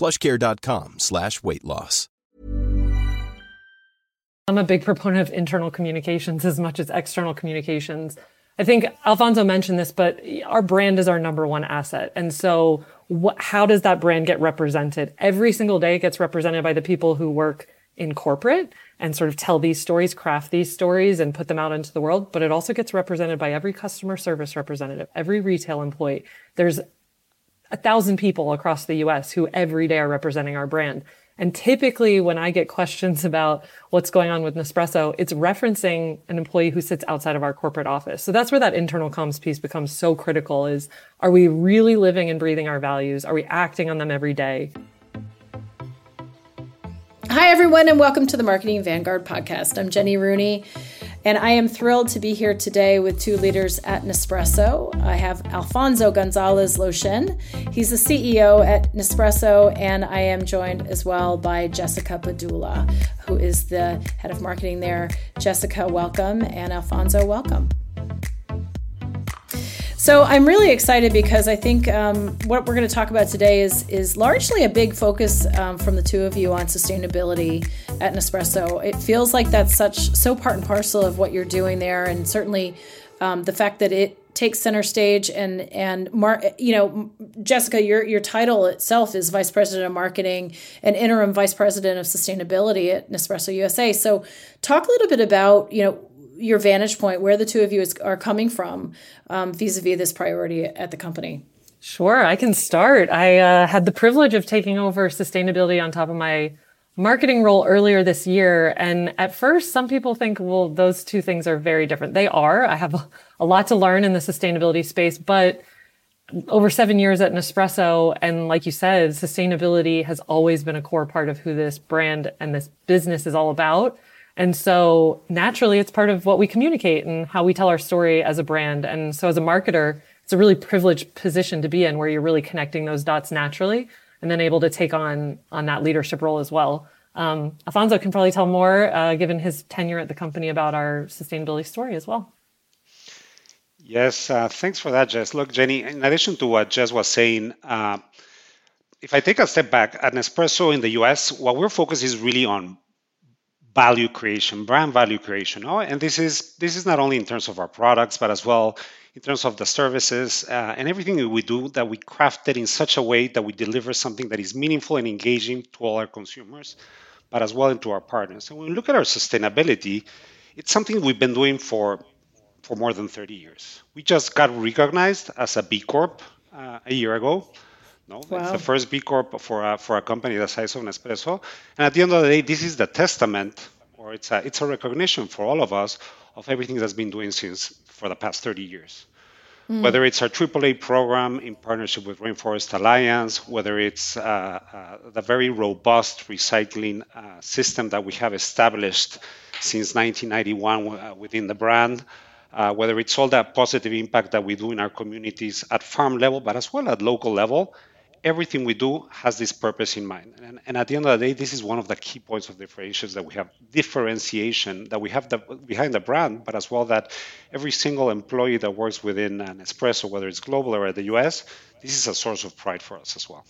plushcare.com slash weight loss. I'm a big proponent of internal communications as much as external communications. I think Alfonso mentioned this, but our brand is our number one asset. And so how does that brand get represented? Every single day it gets represented by the people who work in corporate and sort of tell these stories, craft these stories and put them out into the world. But it also gets represented by every customer service representative, every retail employee. There's a thousand people across the US who every day are representing our brand. And typically when I get questions about what's going on with Nespresso, it's referencing an employee who sits outside of our corporate office. So that's where that internal comms piece becomes so critical is are we really living and breathing our values? Are we acting on them every day? Hi, everyone, and welcome to the Marketing Vanguard podcast. I'm Jenny Rooney, and I am thrilled to be here today with two leaders at Nespresso. I have Alfonso Gonzalez Loeschen. He's the CEO at Nespresso, and I am joined as well by Jessica Padula, who is the head of marketing there. Jessica, welcome, and Alfonso, welcome. So I'm really excited because I think um, what we're going to talk about today is is largely a big focus um, from the two of you on sustainability at Nespresso. It feels like that's such so part and parcel of what you're doing there, and certainly um, the fact that it takes center stage and and Mar- you know Jessica your your title itself is vice president of marketing and interim vice president of sustainability at Nespresso USA so talk a little bit about you know your vantage point, where the two of you is, are coming from um, vis-a-vis this priority at the company. Sure, I can start. I uh, had the privilege of taking over sustainability on top of my marketing role earlier this year. And at first, some people think, well, those two things are very different. They are. I have a, a lot to learn in the sustainability space, but over seven years at Nespresso, and like you said, sustainability has always been a core part of who this brand and this business is all about. And so naturally, it's part of what we communicate and how we tell our story as a brand. And so as a marketer, it's a really privileged position to be in where you're really connecting those dots naturally and then able to take on, on that leadership role as well. Um, Alfonso can probably tell more, uh, given his tenure at the company, about our sustainability story as well. Yes, uh, thanks for that, Jess. Look, Jenny, in addition to what Jess was saying, uh, if I take a step back at Nespresso in the US, what we're focused is really on value creation, brand value creation. Oh, and this is this is not only in terms of our products, but as well in terms of the services uh, and everything that we do that we craft it in such a way that we deliver something that is meaningful and engaging to all our consumers, but as well into our partners. And when we look at our sustainability, it's something we've been doing for for more than 30 years. We just got recognized as a B Corp uh, a year ago. No, wow. it's the first B Corp for a, for a company the size of Nespresso. And at the end of the day, this is the testament, or it's a, it's a recognition for all of us of everything that's been doing since for the past 30 years. Mm. Whether it's our AAA program in partnership with Rainforest Alliance, whether it's uh, uh, the very robust recycling uh, system that we have established since 1991 uh, within the brand, uh, whether it's all that positive impact that we do in our communities at farm level, but as well at local level, everything we do has this purpose in mind. And, and, at the end of the day, this is one of the key points of differentiation that we have differentiation that we have the, behind the brand, but as well that every single employee that works within Nespresso, whether it's global or at the US, this is a source of pride for us as well.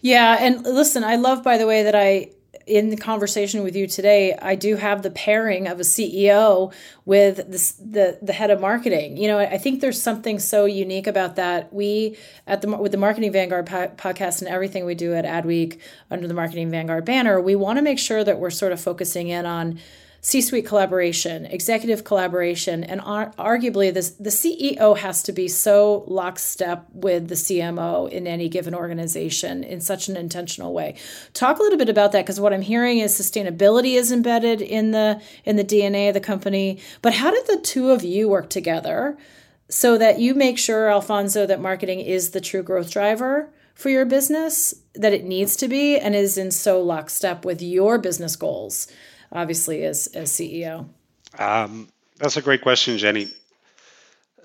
Yeah, and listen, I love, by the way, that I in the conversation with you today, I do have the pairing of a CEO with the, the, the head of marketing. You know, I think there's something so unique about that. We at the with the Marketing Vanguard po- podcast and everything we do at Adweek under the Marketing Vanguard banner, we want to make sure that we're sort of focusing in on C suite collaboration, executive collaboration, and ar- arguably this, the CEO has to be so lockstep with the CMO in any given organization in such an intentional way. Talk a little bit about that because what I'm hearing is sustainability is embedded in the in the DNA of the company. But how did the two of you work together so that you make sure, Alfonso, that marketing is the true growth driver? For your business, that it needs to be, and is in so lockstep with your business goals obviously as as CEO? Um, that's a great question, Jenny.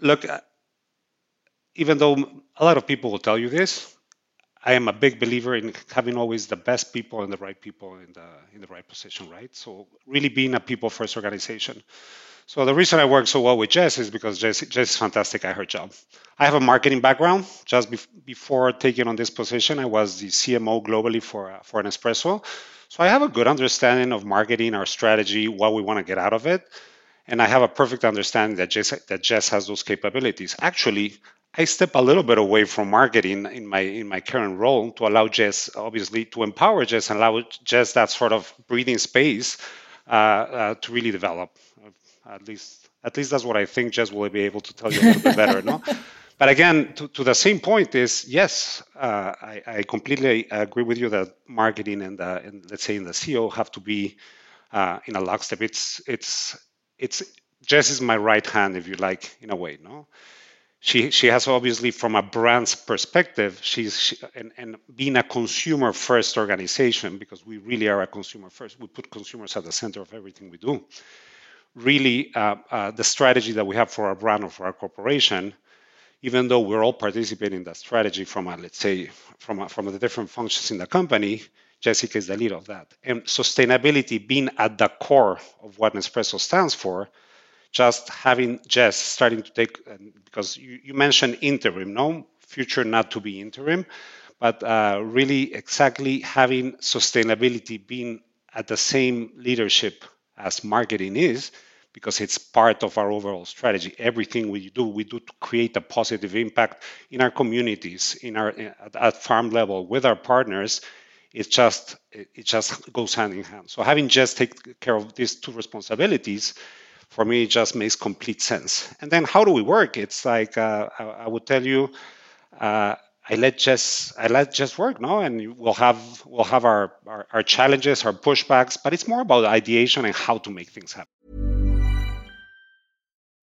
Look, uh, even though a lot of people will tell you this, I am a big believer in having always the best people and the right people in the in the right position, right? So really being a people first organization. So the reason I work so well with Jess is because Jess, Jess is fantastic at her job. I have a marketing background. Just bef- before taking on this position, I was the CMO globally for uh, for Nespresso. So I have a good understanding of marketing, our strategy, what we want to get out of it. And I have a perfect understanding that Jess, that Jess has those capabilities. Actually, I step a little bit away from marketing in my in my current role to allow Jess, obviously, to empower Jess and allow Jess that sort of breathing space uh, uh, to really develop. At least, at least that's what I think. Jess will be able to tell you a little bit better, no? But again, to, to the same point is yes, uh, I, I, completely agree with you that marketing and, the, and let's say in the CEO have to be uh, in a lockstep. It's it's it's Jess is my right hand, if you like, in a way. No, she she has obviously from a brand's perspective, she's she, and, and being a consumer first organization because we really are a consumer first. We put consumers at the center of everything we do. Really, uh, uh the strategy that we have for our brand or for our corporation even though we're all participating in that strategy from a, let's say from a, from the different functions in the company jessica is the lead of that. And sustainability being at the core of what nespresso stands for just having jess starting to take because you, you mentioned interim no? Future not to be interim but uh, really exactly having sustainability being at the same leadership as marketing is because it's part of our overall strategy. Everything we do, we do to create a positive impact in our communities, in our at farm level with our partners. It just it just goes hand in hand. So having Jess take care of these two responsibilities, for me, it just makes complete sense. And then how do we work? It's like uh, I, I, would tell you. Uh, I let Jess I let Jess work, no, and we'll have we'll have our, our, our challenges, our pushbacks, but it's more about ideation and how to make things happen.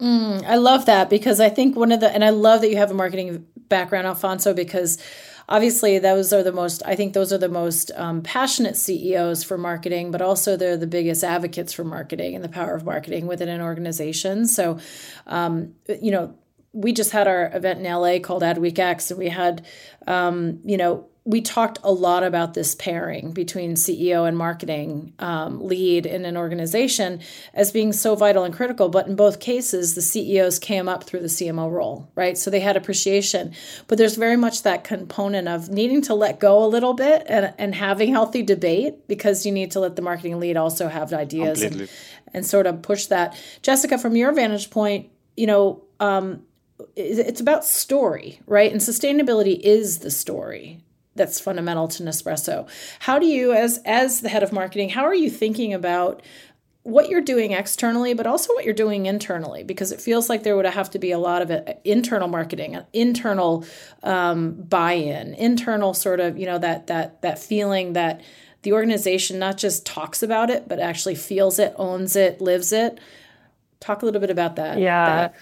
Mm, I love that because I think one of the, and I love that you have a marketing background, Alfonso, because obviously those are the most, I think those are the most um, passionate CEOs for marketing, but also they're the biggest advocates for marketing and the power of marketing within an organization. So, um, you know, we just had our event in LA called Adweek X, and we had, um, you know, we talked a lot about this pairing between CEO and marketing um, lead in an organization as being so vital and critical. But in both cases, the CEOs came up through the CMO role, right? So they had appreciation. But there's very much that component of needing to let go a little bit and, and having healthy debate because you need to let the marketing lead also have ideas and, and, sort of push that. Jessica, from your vantage point, you know, um, it's about story, right? And sustainability is the story that's fundamental to Nespresso. How do you, as as the head of marketing, how are you thinking about what you're doing externally, but also what you're doing internally, because it feels like there would have to be a lot of internal marketing, internal um, buy-in, internal sort of you know that that that feeling that the organization not just talks about it, but actually feels it, owns it, lives it. Talk a little bit about that. Yeah. That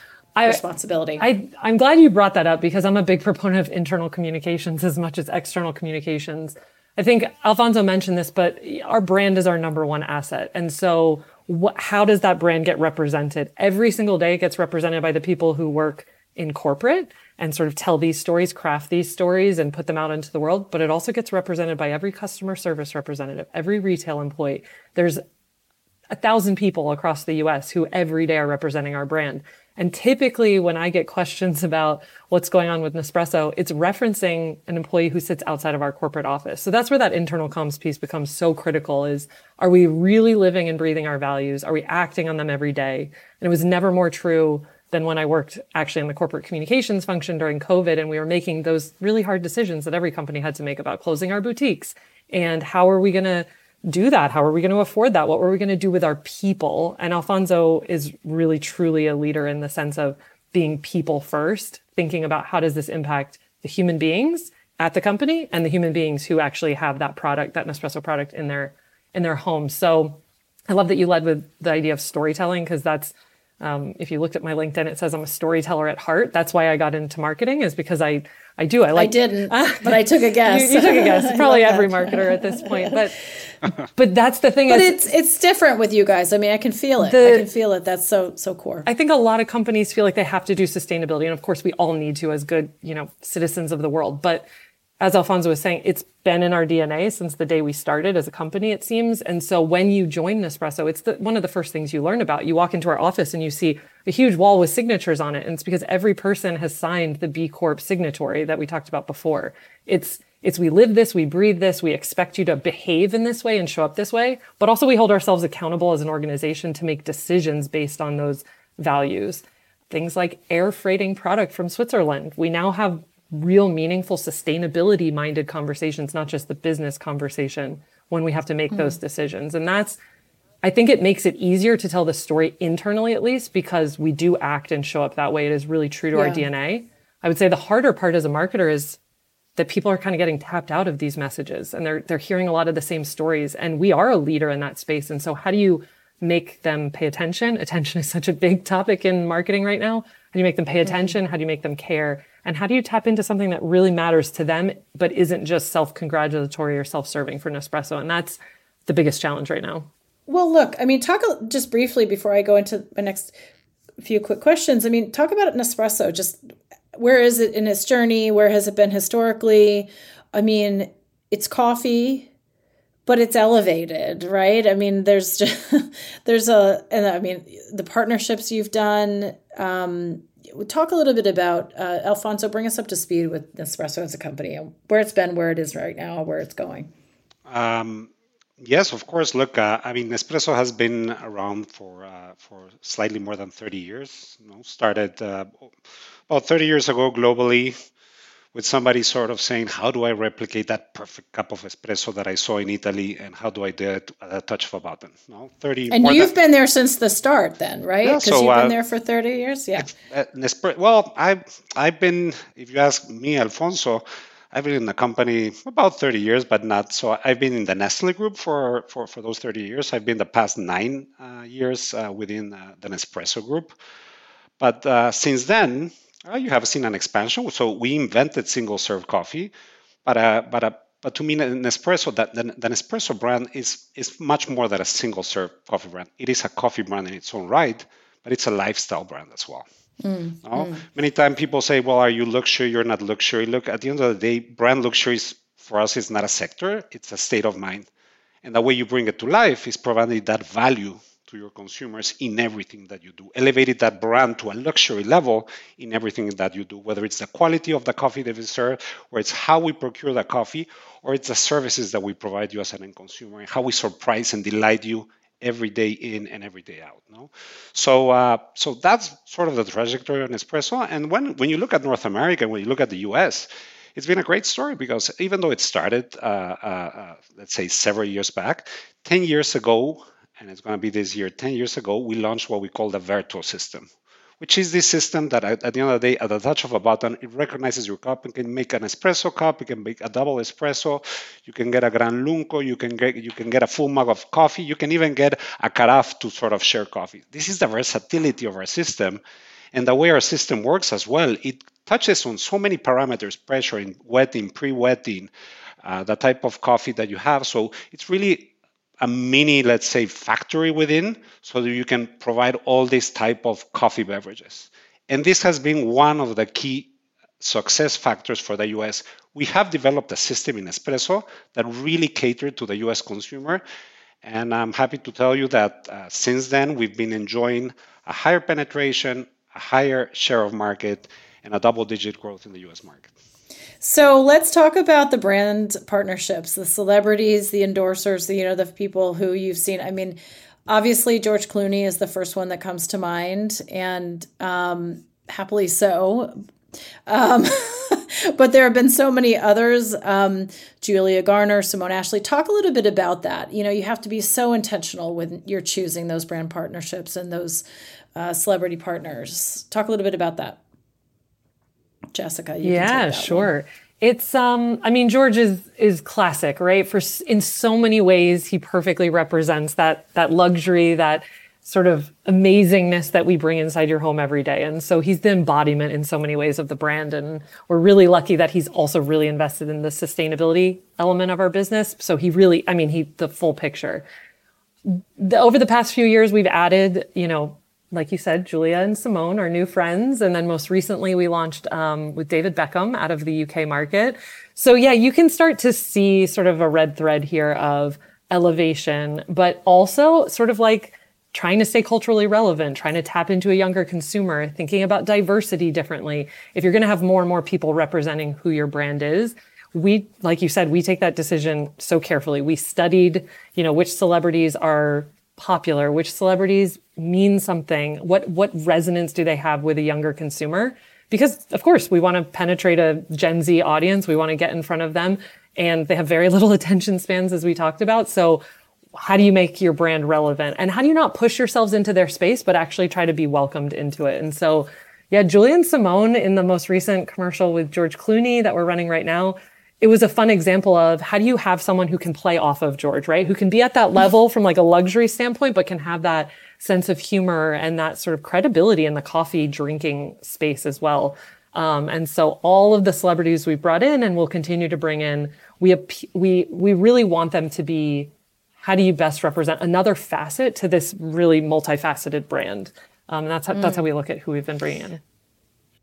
responsibility. I, I'm glad you brought that up because I'm a big proponent of internal communications as much as external communications. I think Alfonso mentioned this, but our brand is our number one asset. And so, what, how does that brand get represented? Every single day it gets represented by the people who work in corporate and sort of tell these stories, craft these stories, and put them out into the world. But it also gets represented by every customer service representative, every retail employee. There's a thousand people across the US who every day are representing our brand. And typically, when I get questions about what's going on with Nespresso, it's referencing an employee who sits outside of our corporate office. So that's where that internal comms piece becomes so critical is are we really living and breathing our values? Are we acting on them every day? And it was never more true than when I worked actually in the corporate communications function during COVID and we were making those really hard decisions that every company had to make about closing our boutiques and how are we going to do that? How are we going to afford that? What were we going to do with our people? And Alfonso is really truly a leader in the sense of being people first, thinking about how does this impact the human beings at the company and the human beings who actually have that product, that Nespresso product in their in their homes. So I love that you led with the idea of storytelling because that's um, if you looked at my LinkedIn, it says I'm a storyteller at heart. That's why I got into marketing is because I I do. I like. I didn't, but I took a guess. you, you took a guess. Probably every marketer at this point, but but that's the thing. But is, it's it's different with you guys. I mean, I can feel it. The, I can feel it. That's so so core. I think a lot of companies feel like they have to do sustainability, and of course, we all need to as good you know citizens of the world. But as Alfonso was saying, it's been in our DNA since the day we started as a company, it seems. And so when you join Nespresso, it's the, one of the first things you learn about. You walk into our office and you see a huge wall with signatures on it. And it's because every person has signed the B Corp signatory that we talked about before. It's, it's we live this, we breathe this, we expect you to behave in this way and show up this way, but also we hold ourselves accountable as an organization to make decisions based on those values. Things like air freighting product from Switzerland. We now have real meaningful sustainability minded conversations, not just the business conversation when we have to make mm. those decisions. And that's, I think it makes it easier to tell the story internally, at least, because we do act and show up that way. It is really true to yeah. our DNA. I would say the harder part as a marketer is that people are kind of getting tapped out of these messages and they're, they're hearing a lot of the same stories. And we are a leader in that space. And so how do you make them pay attention? Attention is such a big topic in marketing right now. How do you make them pay mm-hmm. attention? How do you make them care? And how do you tap into something that really matters to them, but isn't just self congratulatory or self serving for Nespresso? And that's the biggest challenge right now. Well, look, I mean, talk just briefly before I go into my next few quick questions. I mean, talk about Nespresso. Just where is it in its journey? Where has it been historically? I mean, it's coffee, but it's elevated, right? I mean, there's just, there's a, and I mean, the partnerships you've done. Um, talk a little bit about uh, Alfonso. Bring us up to speed with Nespresso as a company and where it's been, where it is right now, where it's going. Um, yes, of course. Look, uh, I mean, Nespresso has been around for uh, for slightly more than 30 years. You know, started uh, about 30 years ago globally with somebody sort of saying, how do I replicate that perfect cup of espresso that I saw in Italy, and how do I do it at a touch of a button? No, thirty. And you've than, been there since the start, then, right? Because yeah, so, you've uh, been there for thirty years. Yeah. Uh, well, I've I've been. If you ask me, Alfonso. I've been in the company about 30 years, but not so. I've been in the Nestle group for, for, for those 30 years. I've been the past nine uh, years uh, within uh, the Nespresso group. But uh, since then, uh, you have seen an expansion. So we invented single serve coffee, but uh, but uh, but to me, Nespresso, that the, the Nespresso brand is is much more than a single serve coffee brand. It is a coffee brand in its own right, but it's a lifestyle brand as well. Mm, no? mm. Many times people say, "Well, are you luxury? You're not luxury." Look, at the end of the day, brand luxury is, for us is not a sector; it's a state of mind, and the way you bring it to life is providing that value to your consumers in everything that you do. Elevated that brand to a luxury level in everything that you do, whether it's the quality of the coffee that we serve, or it's how we procure the coffee, or it's the services that we provide you as an end consumer, and how we surprise and delight you every day in and every day out. No, so uh, so that's sort of the trajectory on Nespresso. And when when you look at North America, when you look at the U.S., it's been a great story because even though it started, uh, uh, uh let's say, several years back, 10 years ago, and it's going to be this year, 10 years ago, we launched what we call the Vertuo system, which is this system that at the end of the day, at the touch of a button, it recognizes your cup and can make an espresso cup, you can make a double espresso, you can get a gran lungo, you can get you can get a full mug of coffee, you can even get a carafe to sort of share coffee. This is the versatility of our system. And the way our system works as well, it touches on so many parameters, pressuring, wetting, pre-wetting, uh, the type of coffee that you have. So it's really a mini, let's say, factory within so that you can provide all these type of coffee beverages. And this has been one of the key success factors for the US. We have developed a system in espresso that really catered to the US consumer. And I'm happy to tell you that uh, since then, we've been enjoying a higher penetration, a higher share of market, and a double digit growth in the US market. So let's talk about the brand partnerships, the celebrities, the endorsers, the, you know, the people who you've seen. I mean, obviously George Clooney is the first one that comes to mind, and um, happily so. Um, but there have been so many others. Um, Julia Garner, Simone Ashley. Talk a little bit about that. You know, you have to be so intentional when you're choosing those brand partnerships and those uh, celebrity partners. Talk a little bit about that. Jessica. yeah, sure. One. It's um I mean George is is classic, right? For in so many ways he perfectly represents that that luxury, that sort of amazingness that we bring inside your home every day. And so he's the embodiment in so many ways of the brand and we're really lucky that he's also really invested in the sustainability element of our business. So he really I mean he the full picture. The, over the past few years we've added, you know, like you said, Julia and Simone are new friends. And then most recently we launched um, with David Beckham out of the UK market. So yeah, you can start to see sort of a red thread here of elevation, but also sort of like trying to stay culturally relevant, trying to tap into a younger consumer, thinking about diversity differently. If you're going to have more and more people representing who your brand is, we, like you said, we take that decision so carefully. We studied, you know, which celebrities are popular, which celebrities mean something, what what resonance do they have with a younger consumer? Because of course we want to penetrate a Gen Z audience, we want to get in front of them, and they have very little attention spans as we talked about. So how do you make your brand relevant and how do you not push yourselves into their space but actually try to be welcomed into it and so yeah julian simone in the most recent commercial with george clooney that we're running right now it was a fun example of how do you have someone who can play off of George, right? Who can be at that level from like a luxury standpoint, but can have that sense of humor and that sort of credibility in the coffee drinking space as well. Um, and so all of the celebrities we brought in and we'll continue to bring in, we, we, we really want them to be, how do you best represent another facet to this really multifaceted brand? Um, and that's how, mm. that's how we look at who we've been bringing in.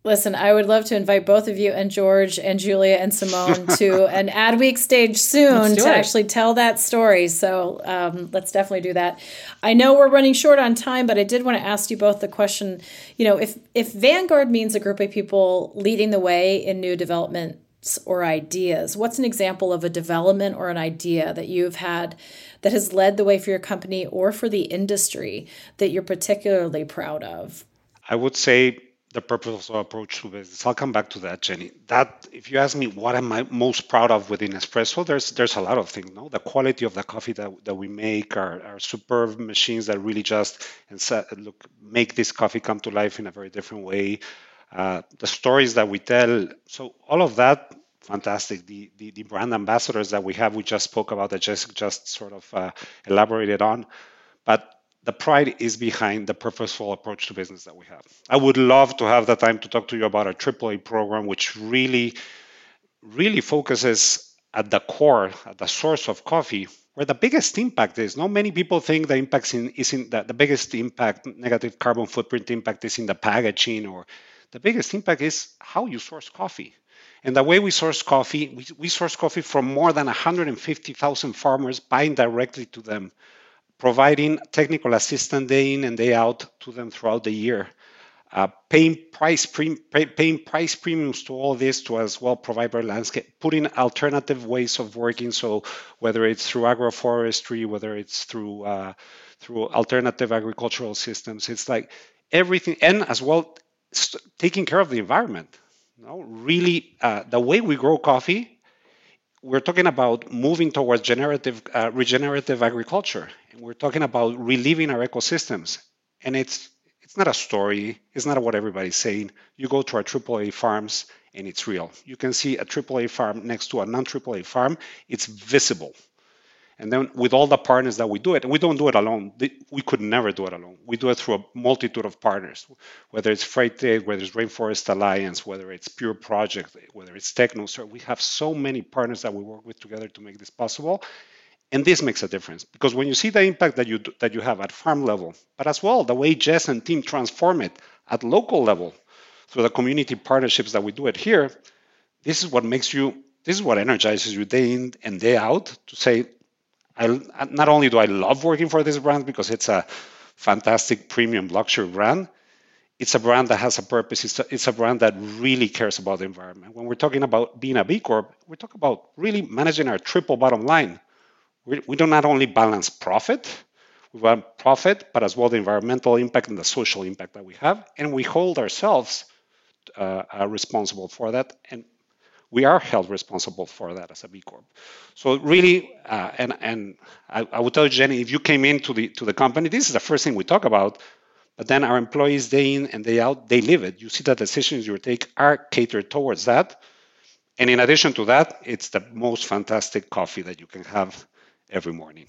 Listen, I would love to invite both of you and George and Julia and Simone to an Adweek stage soon to it. actually tell that story. So um, let's definitely do that. I know we're running short on time, but I did want to ask you both the question. You know, if if Vanguard means a group of people leading the way in new developments or ideas, what's an example of a development or an idea that you've had that has led the way for your company or for the industry that you're particularly proud of? I would say the purposeful approach to business. I'll come back to that, Jenny. That, if you ask me, what am I most proud of within Nespresso? There's there's a lot of things. No, the quality of the coffee that, that we make, our, our superb machines that really just and look make this coffee come to life in a very different way. Uh, the stories that we tell. So all of that, fantastic. The, the the brand ambassadors that we have, we just spoke about that. Just just sort of uh, elaborated on, but the pride is behind the purposeful approach to business that we have. I would love to have the time to talk to you about our AAA program, which really, really focuses at the core, at the source of coffee, where the biggest impact is. Not many people think the impact in, is in the, the biggest impact, negative carbon footprint impact is in the packaging, or the biggest impact is how you source coffee. And the way we source coffee, we, we source coffee from more than 150,000 farmers buying directly to them providing technical assistance day in and day out to them throughout the year. Uh, paying price pre- paying price premiums to all this to as well provide our landscape, putting alternative ways of working. So whether it's through agroforestry, whether it's through uh, through alternative agricultural systems, it's like everything, and as well st- taking care of the environment. No, really, uh, the way we grow coffee, we're talking about moving towards generative, uh, regenerative agriculture. And we're talking about reliving our ecosystems. And it's it's not a story. It's not what everybody's saying. You go to our AAA farms, and it's real. You can see a AAA farm next to a non-AAA farm. It's visible. And then with all the partners that we do it, we don't do it alone. We could never do it alone. We do it through a multitude of partners, whether it's Fairtrade, whether it's Rainforest Alliance, whether it's Pure Project, whether it's TechnoServe. We have so many partners that we work with together to make this possible. And this makes a difference because when you see the impact that you that you have at farm level, but as well the way Jess and team transform it at local level through the community partnerships that we do it here, this is what makes you this is what energizes you day in and day out to say I not only do I love working for this brand because it's a fantastic premium luxury brand, it's a brand that has a purpose. It's a, it's a brand that really cares about the environment. When we're talking about being a B Corp, we're talking about really managing our triple bottom line. We, we do not only balance profit, we want profit, but as well the environmental impact and the social impact that we have. And we hold ourselves uh, uh, responsible for that. And we are held responsible for that as a B Corp. So really, uh, and and I, I would tell you, Jenny, if you came into the to the company, this is the first thing we talk about. But then our employees, day in and day out, they live it. You see that decisions you take are catered towards that. And in addition to that, it's the most fantastic coffee that you can have every morning.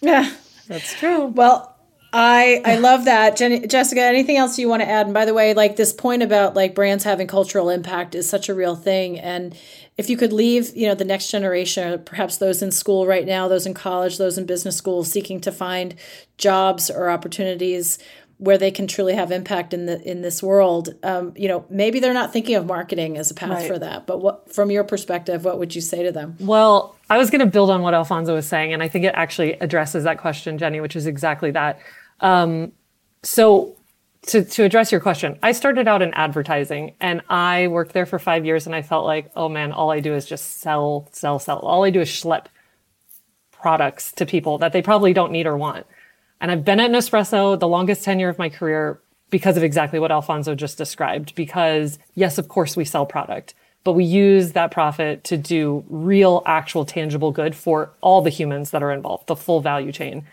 Yeah, that's true. Well, I I love that, Jessica. Anything else you want to add? And by the way, like this point about like brands having cultural impact is such a real thing. And if you could leave, you know, the next generation, perhaps those in school right now, those in college, those in business school, seeking to find jobs or opportunities where they can truly have impact in the in this world, um, you know, maybe they're not thinking of marketing as a path right. for that. But what, from your perspective, what would you say to them? Well, I was going to build on what Alfonso was saying, and I think it actually addresses that question, Jenny, which is exactly that. Um, so to, to address your question, I started out in advertising and I worked there for five years and I felt like, oh man, all I do is just sell, sell, sell. All I do is schlep products to people that they probably don't need or want. And I've been at Nespresso the longest tenure of my career because of exactly what Alfonso just described. Because yes, of course we sell product, but we use that profit to do real, actual, tangible good for all the humans that are involved, the full value chain.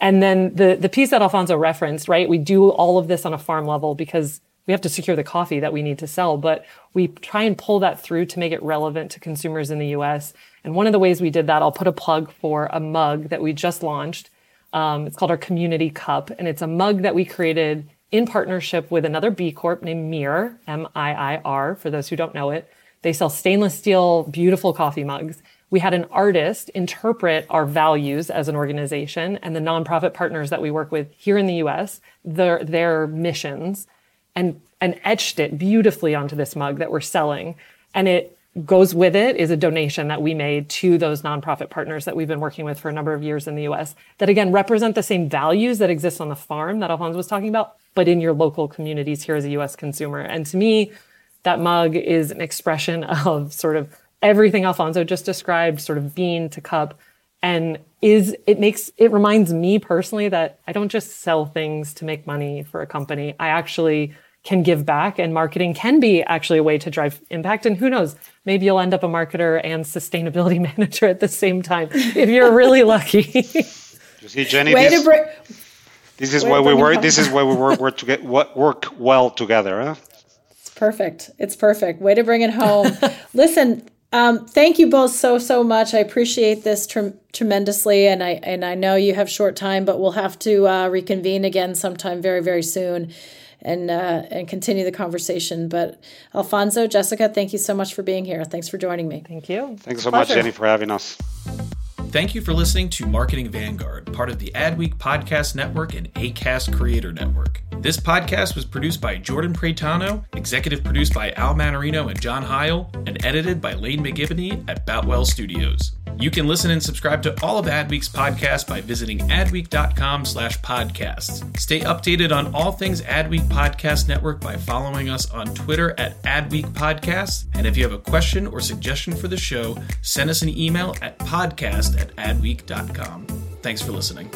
And then the, the piece that Alfonso referenced, right? We do all of this on a farm level because we have to secure the coffee that we need to sell, but we try and pull that through to make it relevant to consumers in the US. And one of the ways we did that, I'll put a plug for a mug that we just launched. Um, it's called our Community Cup, and it's a mug that we created in partnership with another B Corp named MiiR, M I I R, for those who don't know it. They sell stainless steel, beautiful coffee mugs we had an artist interpret our values as an organization and the nonprofit partners that we work with here in the US, their, their missions, and, and etched it beautifully onto this mug that we're selling. And it goes with it is a donation that we made to those nonprofit partners that we've been working with for a number of years in the US that again represent the same values that exist on the farm that Alfonso was talking about, but in your local communities here as a US consumer. And to me, that mug is an expression of sort of everything Alfonso just described, sort of bean to cup, and is it makes it reminds me personally that I don't just sell things to make money for a company. I actually can give back and marketing can be actually a way to drive impact. And who knows, maybe you'll end up a marketer and sustainability manager at the same time if you're really lucky. you see, Jenny, way this, to bring, this is why we work. This is why we work, work, to get, work well together. Huh? It's perfect. It's perfect. Way to bring it home. Listen, um, thank you both so so much. I appreciate this tre- tremendously, and I and I know you have short time, but we'll have to uh, reconvene again sometime very very soon, and uh, and continue the conversation. But Alfonso, Jessica, thank you so much for being here. Thanks for joining me. Thank you. Thanks so much, Jenny, for having us. Thank you for listening to Marketing Vanguard, part of the Adweek Podcast Network and ACAST Creator Network. This podcast was produced by Jordan Pretano, executive produced by Al Manarino and John Heil, and edited by Lane McGivney at Boutwell Studios. You can listen and subscribe to all of Adweek's podcasts by visiting adweek.com slash podcasts. Stay updated on all things Adweek Podcast Network by following us on Twitter at Adweek Podcasts. And if you have a question or suggestion for the show, send us an email at podcast at adweek.com. Thanks for listening.